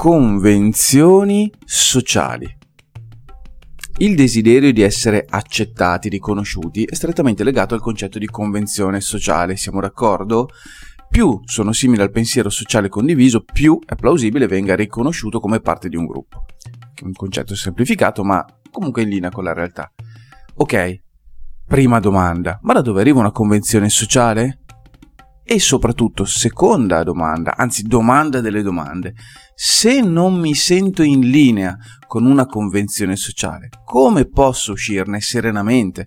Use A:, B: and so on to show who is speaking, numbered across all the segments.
A: convenzioni sociali. Il desiderio di essere accettati, riconosciuti, è strettamente legato al concetto di convenzione sociale, siamo d'accordo? Più sono simili al pensiero sociale condiviso, più è plausibile venga riconosciuto come parte di un gruppo. Un concetto semplificato, ma comunque in linea con la realtà. Ok, prima domanda, ma da dove arriva una convenzione sociale? E soprattutto, seconda domanda, anzi domanda delle domande, se non mi sento in linea con una convenzione sociale, come posso uscirne serenamente,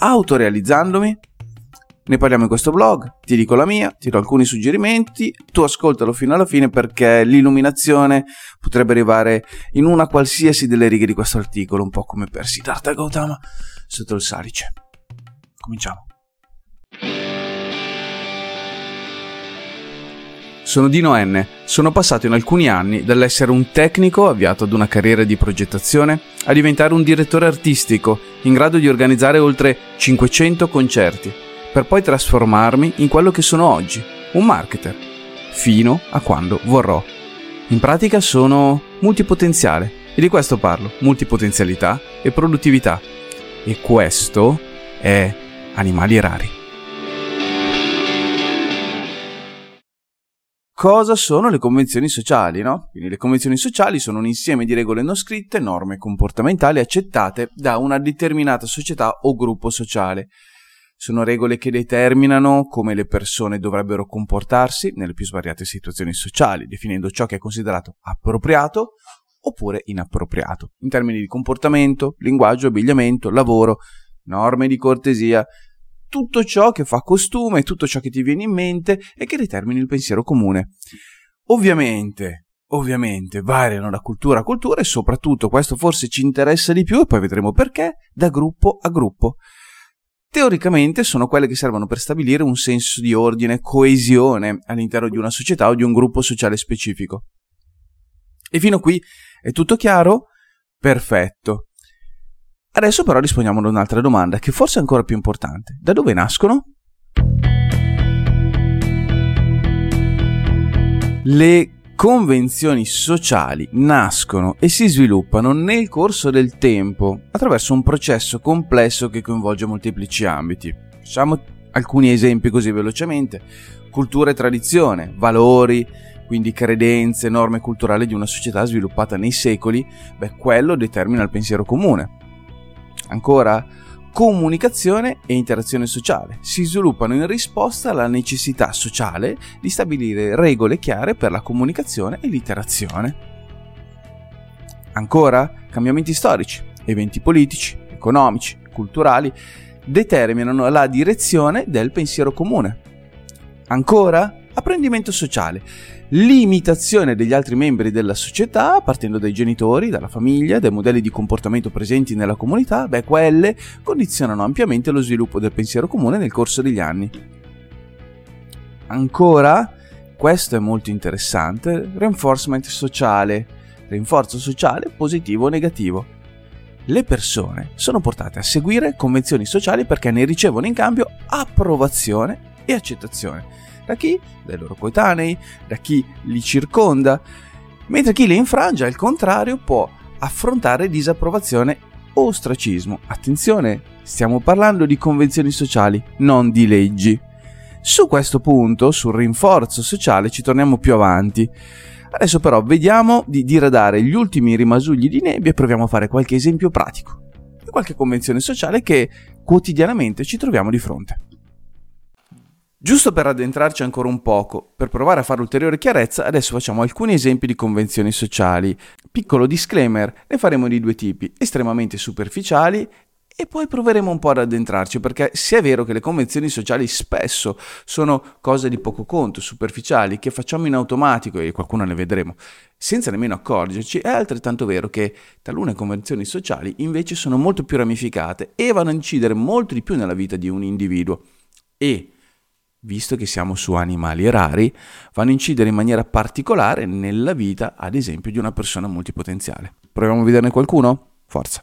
A: autorealizzandomi? Ne parliamo in questo blog, ti dico la mia, ti do alcuni suggerimenti, tu ascoltalo fino alla fine perché l'illuminazione potrebbe arrivare in una qualsiasi delle righe di questo articolo, un po' come per Siddhartha Gautama sotto il salice. Cominciamo. Sono Dino N. Sono passato in alcuni anni dall'essere un tecnico avviato ad una carriera di progettazione a diventare un direttore artistico in grado di organizzare oltre 500 concerti, per poi trasformarmi in quello che sono oggi, un marketer, fino a quando vorrò. In pratica sono multipotenziale e di questo parlo, multipotenzialità e produttività. E questo è Animali Rari. Cosa sono le convenzioni sociali, no? Quindi le convenzioni sociali sono un insieme di regole non scritte, norme comportamentali accettate da una determinata società o gruppo sociale. Sono regole che determinano come le persone dovrebbero comportarsi nelle più svariate situazioni sociali, definendo ciò che è considerato appropriato oppure inappropriato, in termini di comportamento, linguaggio, abbigliamento, lavoro, norme di cortesia, tutto ciò che fa costume, tutto ciò che ti viene in mente e che determini il pensiero comune. Ovviamente, ovviamente variano da cultura a cultura e soprattutto questo forse ci interessa di più e poi vedremo perché, da gruppo a gruppo. Teoricamente sono quelle che servono per stabilire un senso di ordine, coesione all'interno di una società o di un gruppo sociale specifico. E fino qui è tutto chiaro? Perfetto. Adesso però rispondiamo ad un'altra domanda che forse è ancora più importante. Da dove nascono? Le convenzioni sociali nascono e si sviluppano nel corso del tempo attraverso un processo complesso che coinvolge molteplici ambiti. Facciamo alcuni esempi così velocemente. Cultura e tradizione, valori, quindi credenze, norme culturali di una società sviluppata nei secoli, beh, quello determina il pensiero comune. Ancora, comunicazione e interazione sociale si sviluppano in risposta alla necessità sociale di stabilire regole chiare per la comunicazione e l'interazione. Ancora, cambiamenti storici, eventi politici, economici, culturali determinano la direzione del pensiero comune. Ancora, apprendimento sociale l'imitazione degli altri membri della società, partendo dai genitori, dalla famiglia, dai modelli di comportamento presenti nella comunità, beh, quelle condizionano ampiamente lo sviluppo del pensiero comune nel corso degli anni. Ancora, questo è molto interessante, reinforcement sociale, rinforzo sociale positivo o negativo. Le persone sono portate a seguire convenzioni sociali perché ne ricevono in cambio approvazione e accettazione da chi? Dai loro coetanei, da chi li circonda, mentre chi le infrange, al contrario, può affrontare disapprovazione o ostracismo. Attenzione, stiamo parlando di convenzioni sociali, non di leggi. Su questo punto, sul rinforzo sociale, ci torniamo più avanti. Adesso però vediamo di diradare gli ultimi rimasugli di nebbia e proviamo a fare qualche esempio pratico di qualche convenzione sociale che quotidianamente ci troviamo di fronte. Giusto per addentrarci ancora un poco, per provare a fare ulteriore chiarezza, adesso facciamo alcuni esempi di convenzioni sociali. Piccolo disclaimer, ne faremo di due tipi, estremamente superficiali e poi proveremo un po' ad addentrarci, perché se è vero che le convenzioni sociali spesso sono cose di poco conto, superficiali, che facciamo in automatico, e qualcuno ne vedremo, senza nemmeno accorgerci, è altrettanto vero che talune convenzioni sociali invece sono molto più ramificate e vanno a incidere molto di più nella vita di un individuo. E visto che siamo su animali rari, vanno a incidere in maniera particolare nella vita, ad esempio, di una persona multipotenziale. Proviamo a vederne qualcuno? Forza.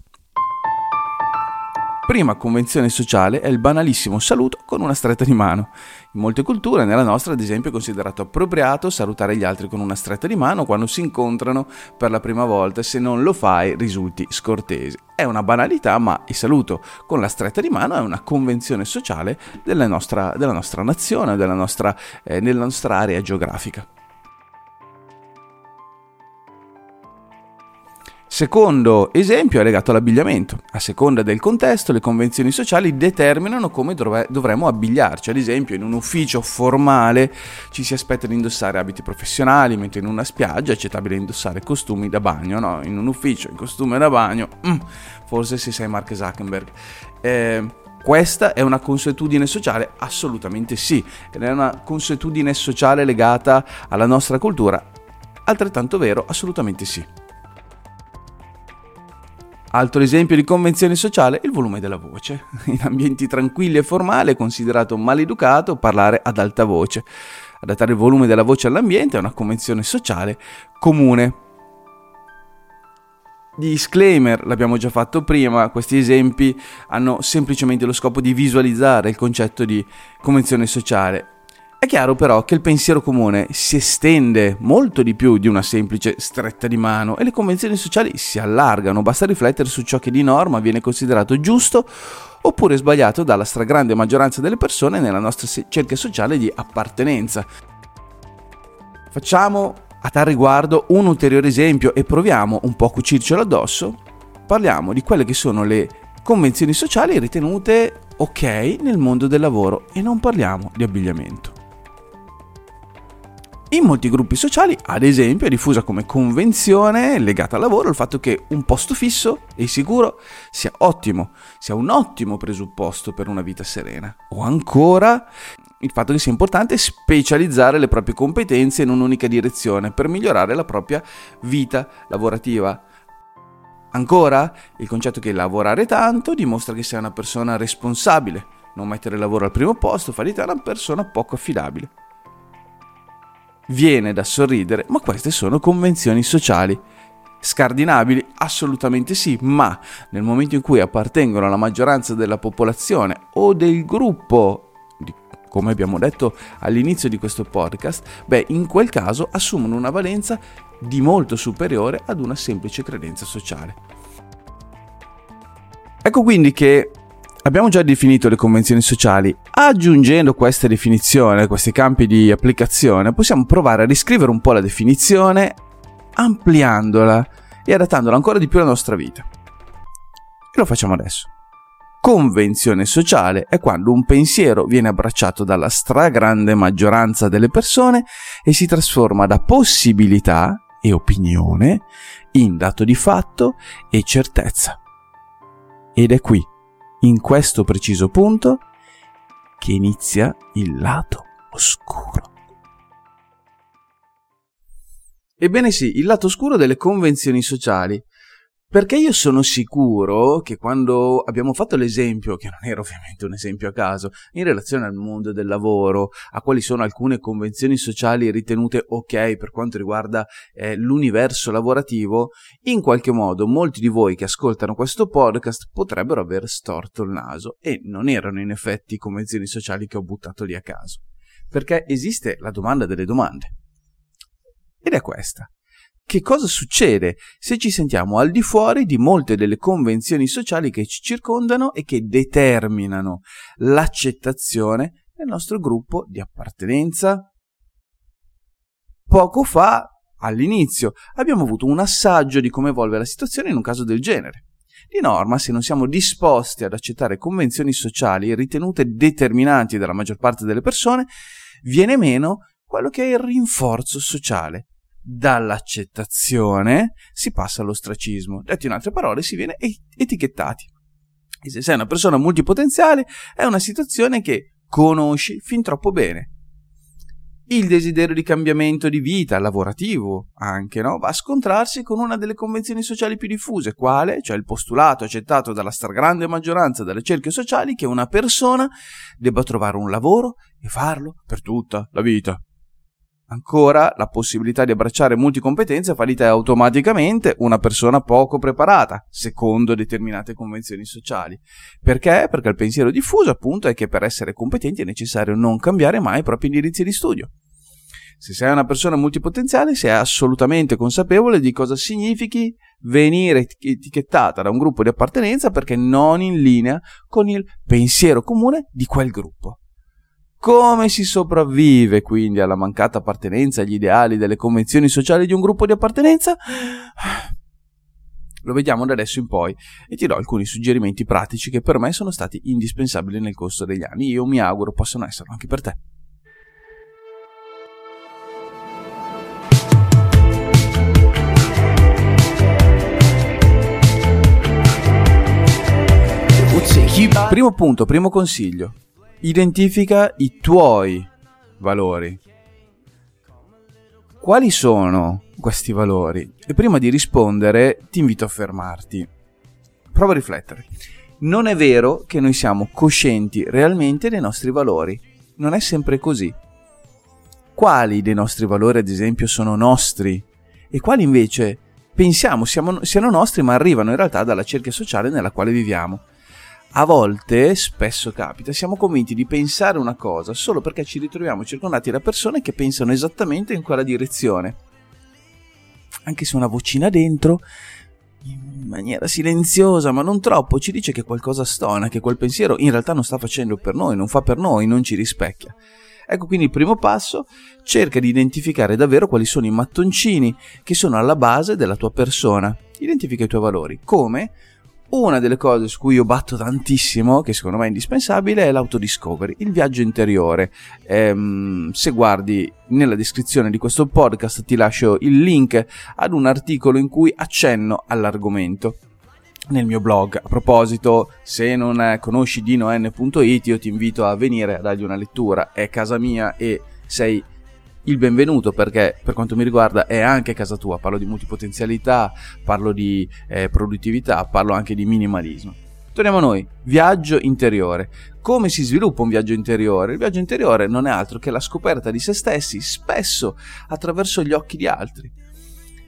A: Prima convenzione sociale è il banalissimo saluto con una stretta di mano. In molte culture, nella nostra ad esempio, è considerato appropriato salutare gli altri con una stretta di mano quando si incontrano per la prima volta se non lo fai risulti scortese. È una banalità, ma il saluto con la stretta di mano è una convenzione sociale della nostra, della nostra nazione, della nostra, eh, nella nostra area geografica. Secondo esempio è legato all'abbigliamento. A seconda del contesto, le convenzioni sociali determinano come dov- dovremmo abbigliarci. Ad esempio, in un ufficio formale ci si aspetta di indossare abiti professionali, mentre in una spiaggia è accettabile indossare costumi da bagno. No? In un ufficio, in costume da bagno, mm, forse se sei Mark Zuckerberg. Eh, questa è una consuetudine sociale? Assolutamente sì, ed è una consuetudine sociale legata alla nostra cultura? Altrettanto vero, assolutamente sì. Altro esempio di convenzione sociale è il volume della voce. In ambienti tranquilli e formali è considerato maleducato parlare ad alta voce. Adattare il volume della voce all'ambiente è una convenzione sociale comune. Disclaimer, l'abbiamo già fatto prima, questi esempi hanno semplicemente lo scopo di visualizzare il concetto di convenzione sociale. È chiaro però che il pensiero comune si estende molto di più di una semplice stretta di mano e le convenzioni sociali si allargano, basta riflettere su ciò che di norma viene considerato giusto oppure sbagliato dalla stragrande maggioranza delle persone nella nostra cerchia sociale di appartenenza. Facciamo a tal riguardo un ulteriore esempio e proviamo un po' a cucircelo addosso. Parliamo di quelle che sono le convenzioni sociali ritenute ok nel mondo del lavoro e non parliamo di abbigliamento. In molti gruppi sociali, ad esempio, è diffusa come convenzione legata al lavoro il fatto che un posto fisso e sicuro sia ottimo, sia un ottimo presupposto per una vita serena. O ancora il fatto che sia importante specializzare le proprie competenze in un'unica direzione per migliorare la propria vita lavorativa. Ancora, il concetto che lavorare tanto dimostra che sei una persona responsabile, non mettere il lavoro al primo posto fa di te una persona poco affidabile viene da sorridere, ma queste sono convenzioni sociali. Scardinabili? Assolutamente sì, ma nel momento in cui appartengono alla maggioranza della popolazione o del gruppo come abbiamo detto all'inizio di questo podcast, beh, in quel caso assumono una valenza di molto superiore ad una semplice credenza sociale. Ecco quindi che Abbiamo già definito le convenzioni sociali. Aggiungendo questa definizione, questi campi di applicazione, possiamo provare a riscrivere un po' la definizione, ampliandola e adattandola ancora di più alla nostra vita. E lo facciamo adesso. Convenzione sociale è quando un pensiero viene abbracciato dalla stragrande maggioranza delle persone e si trasforma da possibilità e opinione in dato di fatto e certezza. Ed è qui in questo preciso punto che inizia il lato oscuro. Ebbene sì, il lato oscuro delle convenzioni sociali. Perché io sono sicuro che quando abbiamo fatto l'esempio, che non era ovviamente un esempio a caso, in relazione al mondo del lavoro, a quali sono alcune convenzioni sociali ritenute ok per quanto riguarda eh, l'universo lavorativo, in qualche modo molti di voi che ascoltano questo podcast potrebbero aver storto il naso e non erano in effetti convenzioni sociali che ho buttato lì a caso. Perché esiste la domanda delle domande. Ed è questa che cosa succede se ci sentiamo al di fuori di molte delle convenzioni sociali che ci circondano e che determinano l'accettazione nel nostro gruppo di appartenenza. Poco fa, all'inizio, abbiamo avuto un assaggio di come evolve la situazione in un caso del genere. Di norma, se non siamo disposti ad accettare convenzioni sociali ritenute determinanti dalla maggior parte delle persone, viene meno quello che è il rinforzo sociale, dall'accettazione si passa all'ostracismo. Detto in altre parole, si viene etichettati. E se sei una persona multipotenziale, è una situazione che conosci fin troppo bene. Il desiderio di cambiamento di vita, lavorativo anche, no? va a scontrarsi con una delle convenzioni sociali più diffuse, quale? Cioè il postulato accettato dalla stragrande maggioranza delle cerchie sociali che una persona debba trovare un lavoro e farlo per tutta la vita. Ancora, la possibilità di abbracciare multicompetenze fa di te automaticamente una persona poco preparata, secondo determinate convenzioni sociali. Perché? Perché il pensiero diffuso, appunto, è che per essere competenti è necessario non cambiare mai i propri indirizzi di studio. Se sei una persona multipotenziale, sei assolutamente consapevole di cosa significhi venire etichettata da un gruppo di appartenenza perché non in linea con il pensiero comune di quel gruppo. Come si sopravvive quindi alla mancata appartenenza agli ideali delle convenzioni sociali di un gruppo di appartenenza? Lo vediamo da adesso in poi e ti do alcuni suggerimenti pratici che per me sono stati indispensabili nel corso degli anni. Io mi auguro possano esserlo anche per te. Primo punto, primo consiglio identifica i tuoi valori. Quali sono questi valori? E prima di rispondere ti invito a fermarti. Prova a riflettere. Non è vero che noi siamo coscienti realmente dei nostri valori. Non è sempre così. Quali dei nostri valori, ad esempio, sono nostri e quali invece pensiamo siamo, siano nostri ma arrivano in realtà dalla cerchia sociale nella quale viviamo? A volte, spesso capita, siamo convinti di pensare una cosa solo perché ci ritroviamo circondati da persone che pensano esattamente in quella direzione. Anche se una vocina dentro, in maniera silenziosa, ma non troppo, ci dice che qualcosa stona, che quel pensiero in realtà non sta facendo per noi, non fa per noi, non ci rispecchia. Ecco quindi il primo passo, cerca di identificare davvero quali sono i mattoncini che sono alla base della tua persona. Identifica i tuoi valori. Come? Una delle cose su cui io batto tantissimo, che secondo me è indispensabile, è l'autodiscovery, il viaggio interiore. Ehm, se guardi nella descrizione di questo podcast ti lascio il link ad un articolo in cui accenno all'argomento nel mio blog. A proposito, se non conosci dinoN.it, io ti invito a venire a dargli una lettura. È casa mia e sei il benvenuto perché per quanto mi riguarda è anche casa tua, parlo di multipotenzialità, parlo di eh, produttività, parlo anche di minimalismo. Torniamo a noi, viaggio interiore. Come si sviluppa un viaggio interiore? Il viaggio interiore non è altro che la scoperta di se stessi, spesso attraverso gli occhi di altri.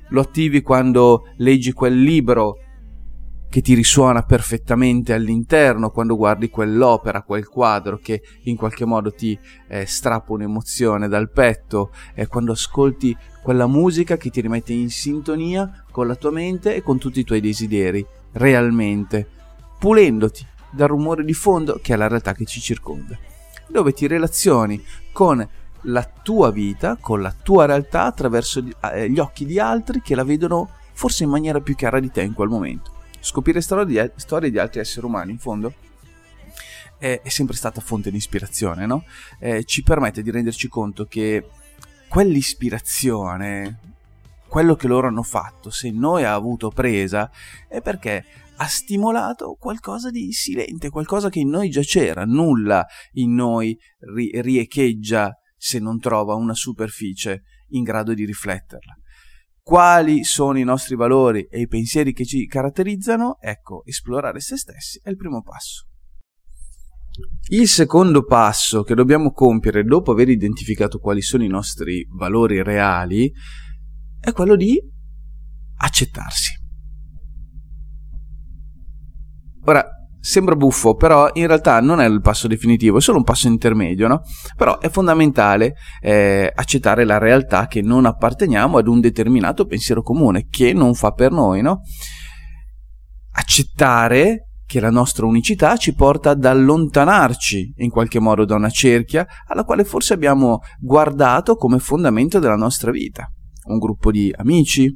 A: Lo attivi quando leggi quel libro che ti risuona perfettamente all'interno quando guardi quell'opera, quel quadro che in qualche modo ti eh, strappa un'emozione dal petto, e quando ascolti quella musica che ti rimette in sintonia con la tua mente e con tutti i tuoi desideri, realmente, pulendoti dal rumore di fondo che è la realtà che ci circonda, dove ti relazioni con la tua vita, con la tua realtà attraverso eh, gli occhi di altri che la vedono forse in maniera più chiara di te in quel momento scoprire storie di, storie di altri esseri umani, in fondo, è, è sempre stata fonte di ispirazione, no? Eh, ci permette di renderci conto che quell'ispirazione, quello che loro hanno fatto, se noi ha avuto presa, è perché ha stimolato qualcosa di silente, qualcosa che in noi già c'era, nulla in noi ri- riecheggia se non trova una superficie in grado di rifletterla quali sono i nostri valori e i pensieri che ci caratterizzano, ecco, esplorare se stessi è il primo passo. Il secondo passo che dobbiamo compiere dopo aver identificato quali sono i nostri valori reali è quello di accettarsi. Ora, Sembra buffo, però in realtà non è il passo definitivo, è solo un passo intermedio, no? Però è fondamentale eh, accettare la realtà che non apparteniamo ad un determinato pensiero comune, che non fa per noi, no? Accettare che la nostra unicità ci porta ad allontanarci in qualche modo da una cerchia alla quale forse abbiamo guardato come fondamento della nostra vita. Un gruppo di amici,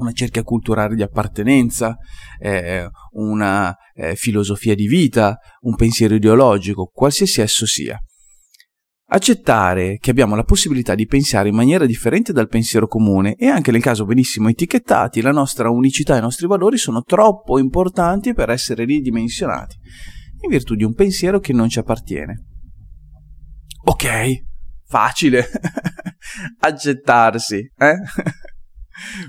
A: una cerchia culturale di appartenenza, eh, una eh, filosofia di vita, un pensiero ideologico, qualsiasi esso sia. Accettare che abbiamo la possibilità di pensare in maniera differente dal pensiero comune e anche nel caso benissimo etichettati, la nostra unicità e i nostri valori sono troppo importanti per essere ridimensionati, in virtù di un pensiero che non ci appartiene. Ok, facile. Accettarsi, eh?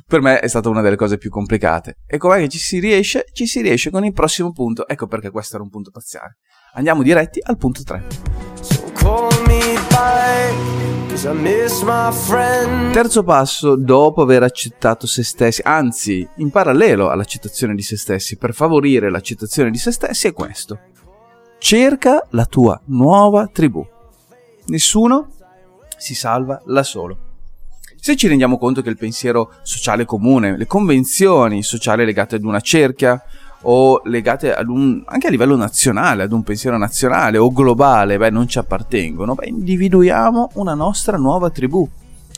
A: Per me è stata una delle cose più complicate. E com'è che ci si riesce? Ci si riesce con il prossimo punto. Ecco perché questo era un punto parziale. Andiamo diretti al punto 3. So Terzo passo, dopo aver accettato se stessi, anzi, in parallelo all'accettazione di se stessi, per favorire l'accettazione di se stessi, è questo. Cerca la tua nuova tribù. Nessuno si salva da solo. Se ci rendiamo conto che il pensiero sociale comune, le convenzioni sociali legate ad una cerchia o legate un, anche a livello nazionale, ad un pensiero nazionale o globale, beh, non ci appartengono, beh, individuiamo una nostra nuova tribù.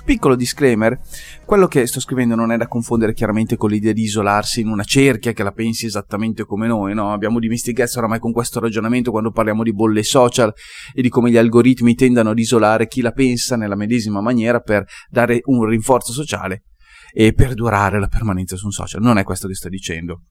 A: Piccolo disclaimer, quello che sto scrivendo non è da confondere chiaramente con l'idea di isolarsi in una cerchia che la pensi esattamente come noi, no? Abbiamo dimestichezza oramai con questo ragionamento quando parliamo di bolle social e di come gli algoritmi tendano ad isolare chi la pensa nella medesima maniera per dare un rinforzo sociale e perdurare la permanenza su un social. Non è questo che sto dicendo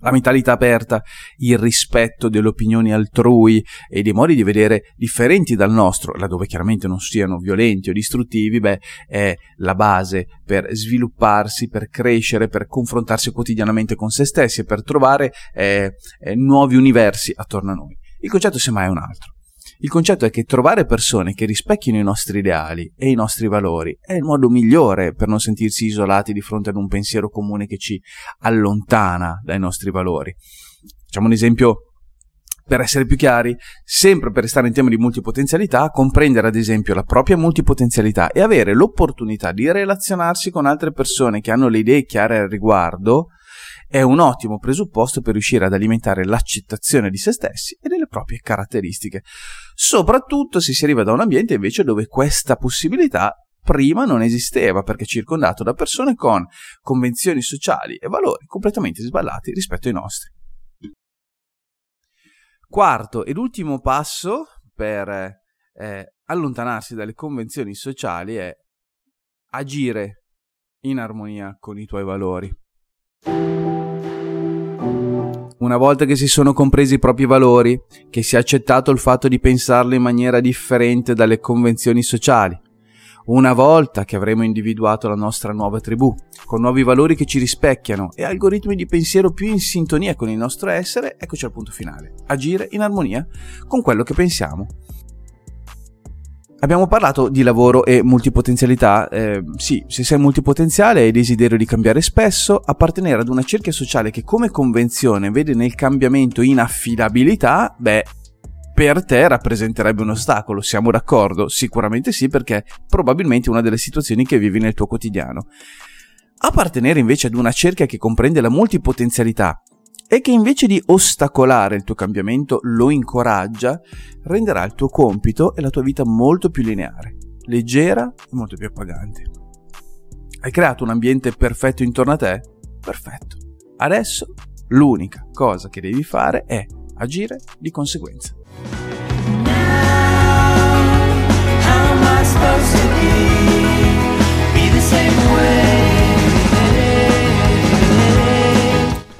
A: la mentalità aperta, il rispetto delle opinioni altrui e dei modi di vedere differenti dal nostro, laddove chiaramente non siano violenti o distruttivi, beh, è la base per svilupparsi, per crescere, per confrontarsi quotidianamente con se stessi e per trovare eh, eh, nuovi universi attorno a noi. Il concetto semmai è un altro. Il concetto è che trovare persone che rispecchino i nostri ideali e i nostri valori è il modo migliore per non sentirsi isolati di fronte ad un pensiero comune che ci allontana dai nostri valori. Facciamo un esempio per essere più chiari, sempre per restare in tema di multipotenzialità, comprendere ad esempio la propria multipotenzialità e avere l'opportunità di relazionarsi con altre persone che hanno le idee chiare al riguardo, è un ottimo presupposto per riuscire ad alimentare l'accettazione di se stessi e delle proprie caratteristiche, soprattutto se si arriva da un ambiente invece dove questa possibilità prima non esisteva perché circondato da persone con convenzioni sociali e valori completamente sballati rispetto ai nostri. Quarto ed ultimo passo per eh, allontanarsi dalle convenzioni sociali è agire in armonia con i tuoi valori. Una volta che si sono compresi i propri valori, che si è accettato il fatto di pensarli in maniera differente dalle convenzioni sociali, una volta che avremo individuato la nostra nuova tribù, con nuovi valori che ci rispecchiano e algoritmi di pensiero più in sintonia con il nostro essere, eccoci al punto finale. Agire in armonia con quello che pensiamo. Abbiamo parlato di lavoro e multipotenzialità. Eh, sì, se sei multipotenziale hai desiderio di cambiare spesso, appartenere ad una cerchia sociale che come convenzione vede nel cambiamento inaffidabilità, beh, per te rappresenterebbe un ostacolo, siamo d'accordo? Sicuramente sì, perché probabilmente è una delle situazioni che vivi nel tuo quotidiano. Appartenere invece ad una cerchia che comprende la multipotenzialità e che invece di ostacolare il tuo cambiamento lo incoraggia, renderà il tuo compito e la tua vita molto più lineare, leggera e molto più appagante. Hai creato un ambiente perfetto intorno a te? Perfetto. Adesso l'unica cosa che devi fare è agire di conseguenza.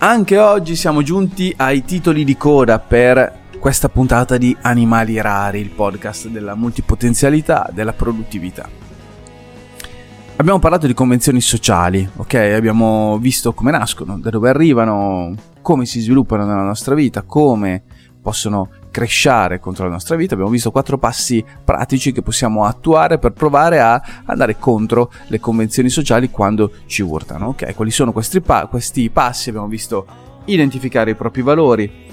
A: Anche oggi siamo giunti ai titoli di coda per questa puntata di Animali Rari, il podcast della multipotenzialità, della produttività. Abbiamo parlato di convenzioni sociali, ok? Abbiamo visto come nascono, da dove arrivano, come si sviluppano nella nostra vita, come possono crescere contro la nostra vita. Abbiamo visto quattro passi pratici che possiamo attuare per provare a andare contro le convenzioni sociali quando ci urtano. Ok, quali sono questi, pa- questi passi? Abbiamo visto identificare i propri valori,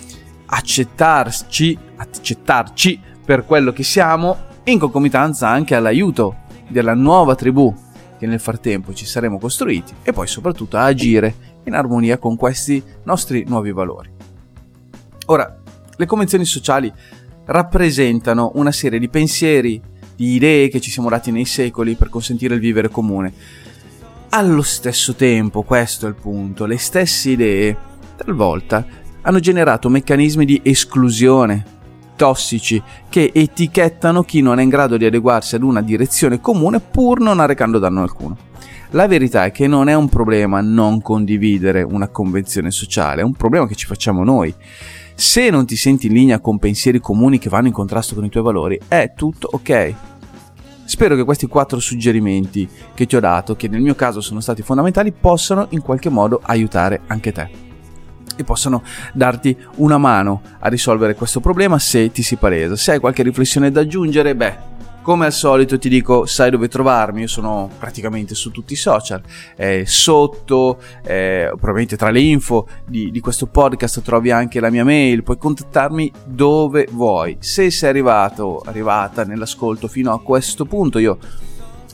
A: accettarci, accettarci per quello che siamo, in concomitanza anche all'aiuto della nuova tribù che nel frattempo ci saremo costruiti e poi soprattutto a agire in armonia con questi nostri nuovi valori. Ora, le convenzioni sociali rappresentano una serie di pensieri, di idee che ci siamo dati nei secoli per consentire il vivere comune. Allo stesso tempo, questo è il punto, le stesse idee talvolta hanno generato meccanismi di esclusione tossici che etichettano chi non è in grado di adeguarsi ad una direzione comune pur non arrecando danno alcuno. La verità è che non è un problema non condividere una convenzione sociale, è un problema che ci facciamo noi. Se non ti senti in linea con pensieri comuni che vanno in contrasto con i tuoi valori, è tutto ok. Spero che questi quattro suggerimenti che ti ho dato, che nel mio caso sono stati fondamentali, possano in qualche modo aiutare anche te e possano darti una mano a risolvere questo problema se ti si palesa. Se hai qualche riflessione da aggiungere, beh, Come al solito ti dico, sai dove trovarmi, io sono praticamente su tutti i social, eh, sotto, eh, probabilmente tra le info di, di, questo podcast trovi anche la mia mail, puoi contattarmi dove vuoi. Se sei arrivato, arrivata nell'ascolto fino a questo punto, io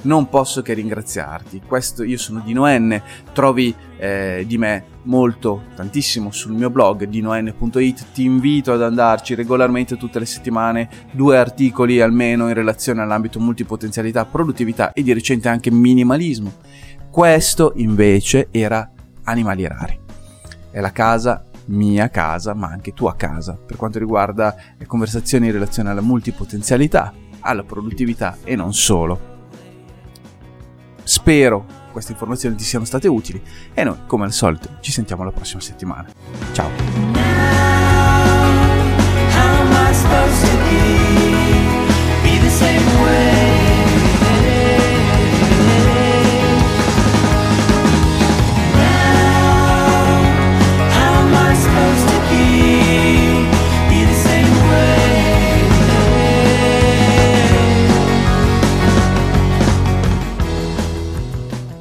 A: non posso che ringraziarti. Questo, io sono Dino N, trovi eh, di me molto, tantissimo sul mio blog dinoN.it, ti invito ad andarci regolarmente tutte le settimane, due articoli almeno in relazione all'ambito multipotenzialità, produttività e di recente anche minimalismo. Questo invece era Animali Rari. È la casa mia casa, ma anche tua casa, per quanto riguarda le conversazioni in relazione alla multipotenzialità, alla produttività e non solo. Spero queste informazioni ti siano state utili e noi, come al solito, ci sentiamo la prossima settimana. Ciao!